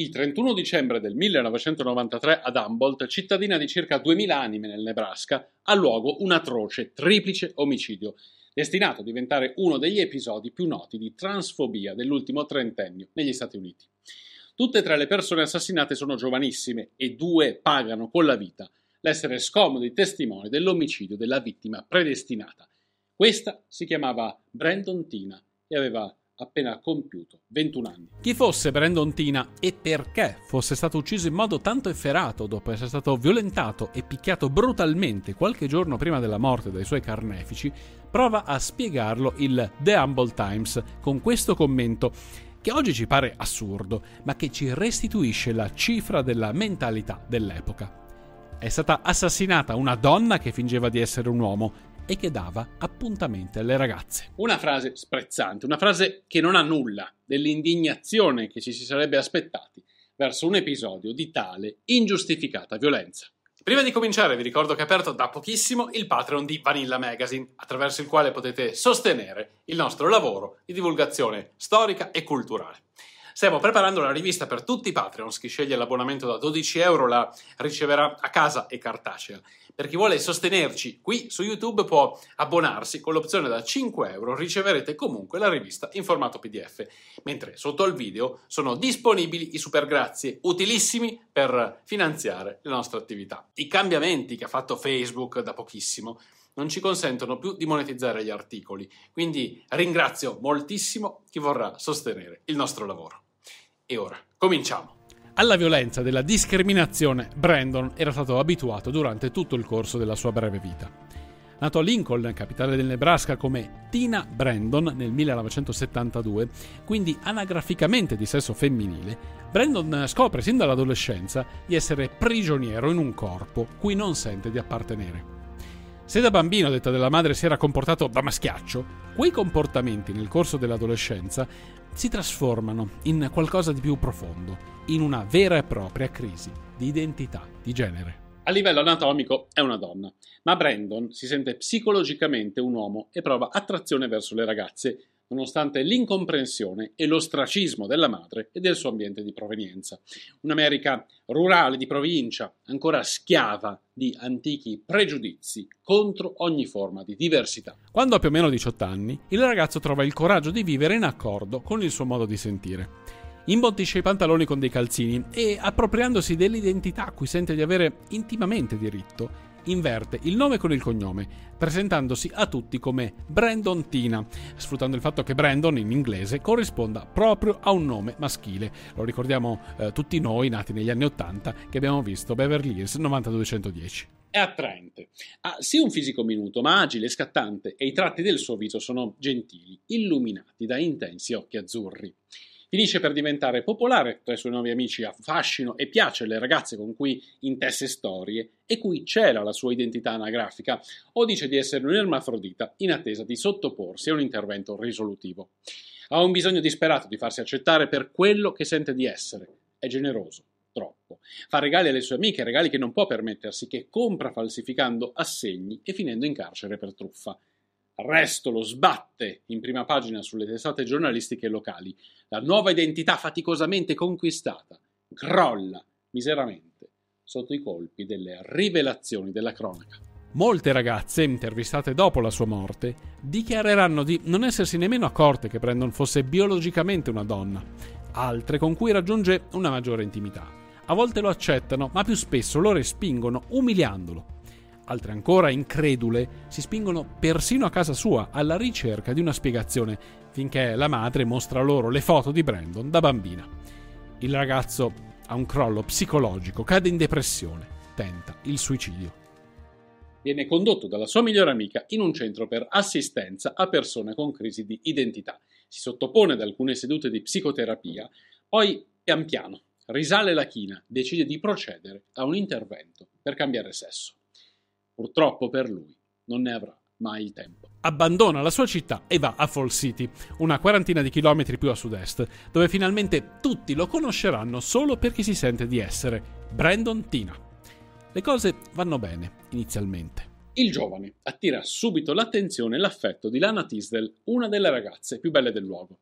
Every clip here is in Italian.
Il 31 dicembre del 1993 ad Humboldt, cittadina di circa 2000 anime nel Nebraska, ha luogo un atroce triplice omicidio, destinato a diventare uno degli episodi più noti di transfobia dell'ultimo trentennio negli Stati Uniti. Tutte e tre le persone assassinate sono giovanissime e due pagano con la vita l'essere scomodi testimoni dell'omicidio della vittima predestinata. Questa si chiamava Brandon Tina e aveva appena compiuto 21 anni. Chi fosse Brandon Tina e perché fosse stato ucciso in modo tanto efferato dopo essere stato violentato e picchiato brutalmente qualche giorno prima della morte dai suoi carnefici, prova a spiegarlo il The Humble Times con questo commento che oggi ci pare assurdo, ma che ci restituisce la cifra della mentalità dell'epoca. È stata assassinata una donna che fingeva di essere un uomo e che dava appuntamenti alle ragazze. Una frase sprezzante, una frase che non ha nulla dell'indignazione che ci si sarebbe aspettati verso un episodio di tale ingiustificata violenza. Prima di cominciare vi ricordo che è aperto da pochissimo il Patreon di Vanilla Magazine, attraverso il quale potete sostenere il nostro lavoro di divulgazione storica e culturale. Stiamo preparando la rivista per tutti i Patreons. Chi sceglie l'abbonamento da 12 euro la riceverà a casa e cartacea. Per chi vuole sostenerci qui su YouTube può abbonarsi con l'opzione da 5 euro. Riceverete comunque la rivista in formato PDF. Mentre sotto al video sono disponibili i super grazie utilissimi per finanziare le nostre attività. I cambiamenti che ha fatto Facebook da pochissimo non ci consentono più di monetizzare gli articoli, quindi ringrazio moltissimo chi vorrà sostenere il nostro lavoro. E ora, cominciamo. Alla violenza della discriminazione Brandon era stato abituato durante tutto il corso della sua breve vita. Nato a Lincoln, capitale del Nebraska, come Tina Brandon nel 1972, quindi anagraficamente di sesso femminile, Brandon scopre sin dall'adolescenza di essere prigioniero in un corpo cui non sente di appartenere. Se da bambino, detta della madre, si era comportato da maschiaccio, quei comportamenti nel corso dell'adolescenza si trasformano in qualcosa di più profondo, in una vera e propria crisi di identità di genere. A livello anatomico è una donna, ma Brandon si sente psicologicamente un uomo e prova attrazione verso le ragazze, nonostante l'incomprensione e l'ostracismo della madre e del suo ambiente di provenienza. Un'America rurale di provincia, ancora schiava di antichi pregiudizi contro ogni forma di diversità. Quando ha più o meno 18 anni, il ragazzo trova il coraggio di vivere in accordo con il suo modo di sentire. Imbottisce i pantaloni con dei calzini e, appropriandosi dell'identità a cui sente di avere intimamente diritto, inverte il nome con il cognome, presentandosi a tutti come Brandon Tina, sfruttando il fatto che Brandon in inglese corrisponda proprio a un nome maschile. Lo ricordiamo eh, tutti noi, nati negli anni 80, che abbiamo visto Beverly Hills 9210. È attraente. Ha sì un fisico minuto, ma agile, scattante e i tratti del suo viso sono gentili, illuminati da intensi occhi azzurri. Finisce per diventare popolare tra i suoi nuovi amici, affascino e piace alle ragazze con cui intesse storie e cui cela la sua identità anagrafica o dice di essere un ermafrodita in attesa di sottoporsi a un intervento risolutivo. Ha un bisogno disperato di farsi accettare per quello che sente di essere. È generoso, troppo. Fa regali alle sue amiche, regali che non può permettersi, che compra falsificando assegni e finendo in carcere per truffa. Resto lo sbatte in prima pagina sulle testate giornalistiche locali. La nuova identità faticosamente conquistata crolla miseramente sotto i colpi delle rivelazioni della cronaca. Molte ragazze, intervistate dopo la sua morte, dichiareranno di non essersi nemmeno accorte che Brandon fosse biologicamente una donna, altre con cui raggiunge una maggiore intimità. A volte lo accettano, ma più spesso lo respingono, umiliandolo. Altre ancora, incredule, si spingono persino a casa sua alla ricerca di una spiegazione, finché la madre mostra loro le foto di Brandon da bambina. Il ragazzo ha un crollo psicologico, cade in depressione, tenta il suicidio. Viene condotto dalla sua migliore amica in un centro per assistenza a persone con crisi di identità. Si sottopone ad alcune sedute di psicoterapia, poi pian piano risale la china, decide di procedere a un intervento per cambiare sesso. Purtroppo per lui non ne avrà mai il tempo. Abbandona la sua città e va a Fall City, una quarantina di chilometri più a sud-est, dove finalmente tutti lo conosceranno solo per chi si sente di essere Brandon Tina. Le cose vanno bene, inizialmente. Il giovane attira subito l'attenzione e l'affetto di Lana Tisdale, una delle ragazze più belle del luogo.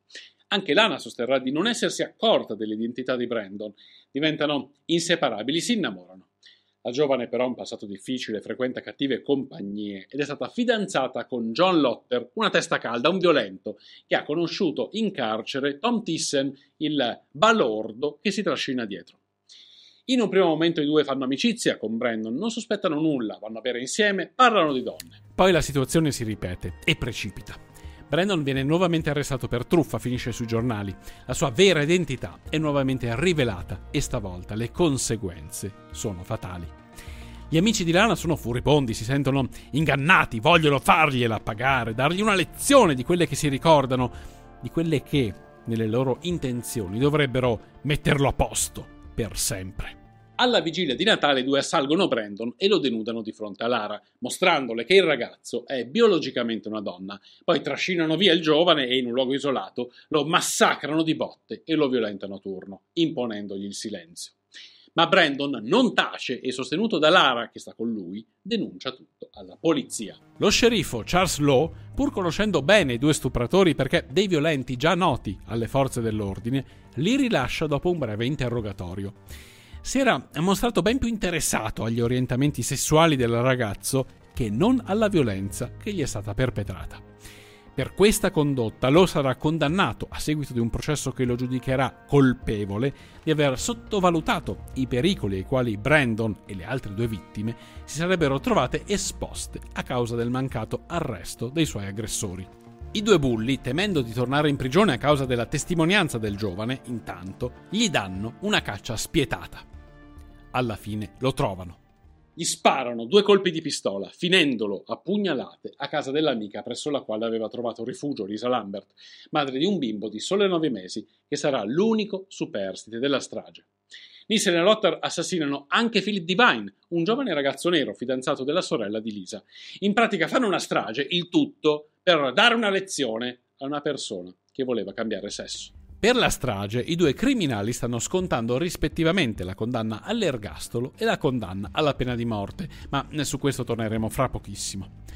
Anche Lana sosterrà di non essersi accorta dell'identità di Brandon. Diventano inseparabili, si innamorano. La giovane però ha un passato difficile, frequenta cattive compagnie ed è stata fidanzata con John Lotter, una testa calda, un violento, che ha conosciuto in carcere Tom Thyssen, il balordo che si trascina dietro. In un primo momento i due fanno amicizia con Brandon, non sospettano nulla, vanno a bere insieme, parlano di donne. Poi la situazione si ripete e precipita. Brandon viene nuovamente arrestato per truffa, finisce sui giornali. La sua vera identità è nuovamente rivelata e stavolta le conseguenze sono fatali. Gli amici di Lana sono furibondi, si sentono ingannati, vogliono fargliela pagare, dargli una lezione di quelle che si ricordano, di quelle che, nelle loro intenzioni, dovrebbero metterlo a posto per sempre. Alla vigilia di Natale i due assalgono Brandon e lo denudano di fronte a Lara, mostrandole che il ragazzo è biologicamente una donna. Poi trascinano via il giovane e in un luogo isolato lo massacrano di botte e lo violentano a turno, imponendogli il silenzio. Ma Brandon non tace e, sostenuto da Lara, che sta con lui, denuncia tutto alla polizia. Lo sceriffo Charles Law, pur conoscendo bene i due stupratori perché dei violenti già noti alle forze dell'ordine, li rilascia dopo un breve interrogatorio si era mostrato ben più interessato agli orientamenti sessuali del ragazzo che non alla violenza che gli è stata perpetrata. Per questa condotta lo sarà condannato, a seguito di un processo che lo giudicherà colpevole, di aver sottovalutato i pericoli ai quali Brandon e le altre due vittime si sarebbero trovate esposte a causa del mancato arresto dei suoi aggressori. I due bulli, temendo di tornare in prigione a causa della testimonianza del giovane, intanto, gli danno una caccia spietata. Alla fine lo trovano. Gli sparano due colpi di pistola, finendolo a pugnalate a casa dell'amica presso la quale aveva trovato rifugio Lisa Lambert, madre di un bimbo di sole nove mesi, che sarà l'unico superstite della strage. Nielsen e Lotter assassinano anche Philip Divine, un giovane ragazzo nero fidanzato della sorella di Lisa. In pratica fanno una strage, il tutto per dare una lezione a una persona che voleva cambiare sesso. Per la strage, i due criminali stanno scontando rispettivamente la condanna all'ergastolo e la condanna alla pena di morte, ma su questo torneremo fra pochissimo.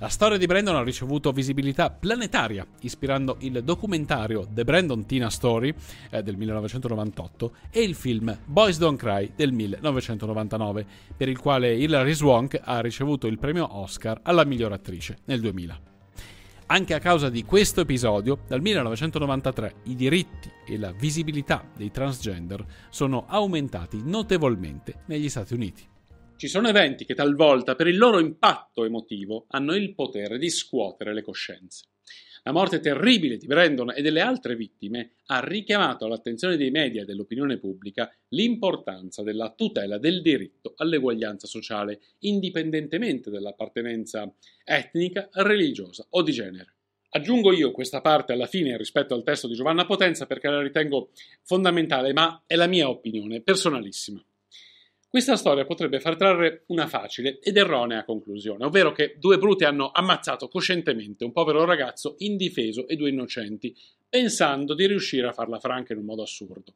La storia di Brandon ha ricevuto visibilità planetaria, ispirando il documentario The Brandon Tina Story eh, del 1998 e il film Boys Don't Cry del 1999, per il quale Hilary Swank ha ricevuto il premio Oscar alla miglior attrice nel 2000. Anche a causa di questo episodio, dal 1993 i diritti e la visibilità dei transgender sono aumentati notevolmente negli Stati Uniti. Ci sono eventi che talvolta, per il loro impatto emotivo, hanno il potere di scuotere le coscienze. La morte terribile di Brandon e delle altre vittime ha richiamato all'attenzione dei media e dell'opinione pubblica l'importanza della tutela del diritto all'eguaglianza sociale, indipendentemente dall'appartenenza etnica, religiosa o di genere. Aggiungo io questa parte alla fine rispetto al testo di Giovanna Potenza perché la ritengo fondamentale, ma è la mia opinione personalissima. Questa storia potrebbe far trarre una facile ed erronea conclusione, ovvero che due bruti hanno ammazzato coscientemente un povero ragazzo indifeso e due innocenti, pensando di riuscire a farla franca in un modo assurdo.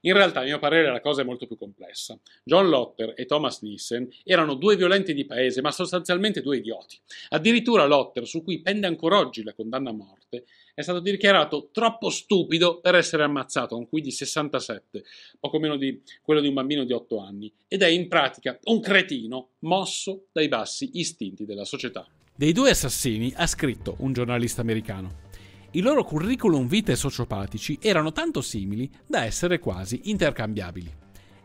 In realtà, a mio parere, la cosa è molto più complessa. John Lotter e Thomas Nissen erano due violenti di paese, ma sostanzialmente due idioti. Addirittura Lotter, su cui pende ancora oggi la condanna a morte, è stato dichiarato troppo stupido per essere ammazzato, un QI di 67, poco meno di quello di un bambino di 8 anni, ed è in pratica un cretino mosso dai bassi istinti della società. Dei due assassini ha scritto un giornalista americano. I loro curriculum vitae sociopatici erano tanto simili da essere quasi intercambiabili.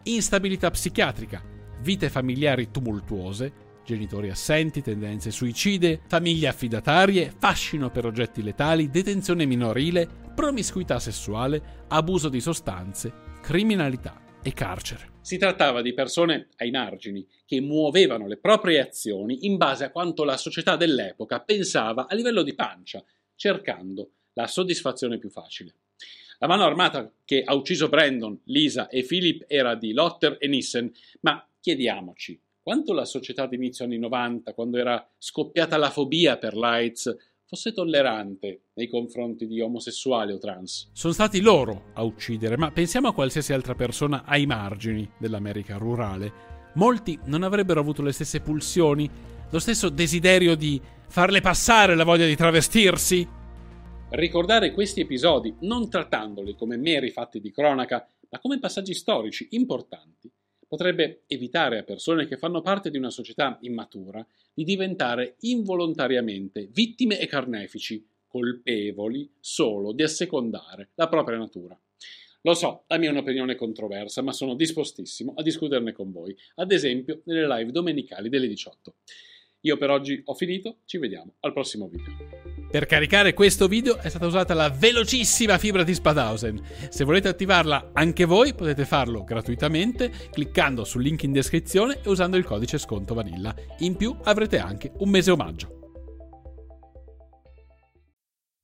instabilità psichiatrica, vite familiari tumultuose, genitori assenti, tendenze suicide, famiglie affidatarie, fascino per oggetti letali, detenzione minorile, promiscuità sessuale, abuso di sostanze, criminalità e carcere. Si trattava di persone ai margini che muovevano le proprie azioni in base a quanto la società dell'epoca pensava a livello di pancia, cercando la soddisfazione più facile. La mano armata che ha ucciso Brandon, Lisa e Philip era di Lotter e Nissen, ma chiediamoci quanto la società di inizio anni 90, quando era scoppiata la fobia per l'AIDS, fosse tollerante nei confronti di omosessuali o trans. Sono stati loro a uccidere, ma pensiamo a qualsiasi altra persona ai margini dell'America rurale. Molti non avrebbero avuto le stesse pulsioni, lo stesso desiderio di farle passare la voglia di travestirsi? Ricordare questi episodi, non trattandoli come meri fatti di cronaca, ma come passaggi storici importanti, potrebbe evitare a persone che fanno parte di una società immatura di diventare involontariamente vittime e carnefici, colpevoli solo di assecondare la propria natura. Lo so, la mia è un'opinione controversa, ma sono dispostissimo a discuterne con voi, ad esempio nelle live domenicali delle 18. Io per oggi ho finito, ci vediamo al prossimo video. Per caricare questo video è stata usata la velocissima fibra di Spadhausen. Se volete attivarla anche voi potete farlo gratuitamente cliccando sul link in descrizione e usando il codice sconto Vanilla. In più avrete anche un mese omaggio.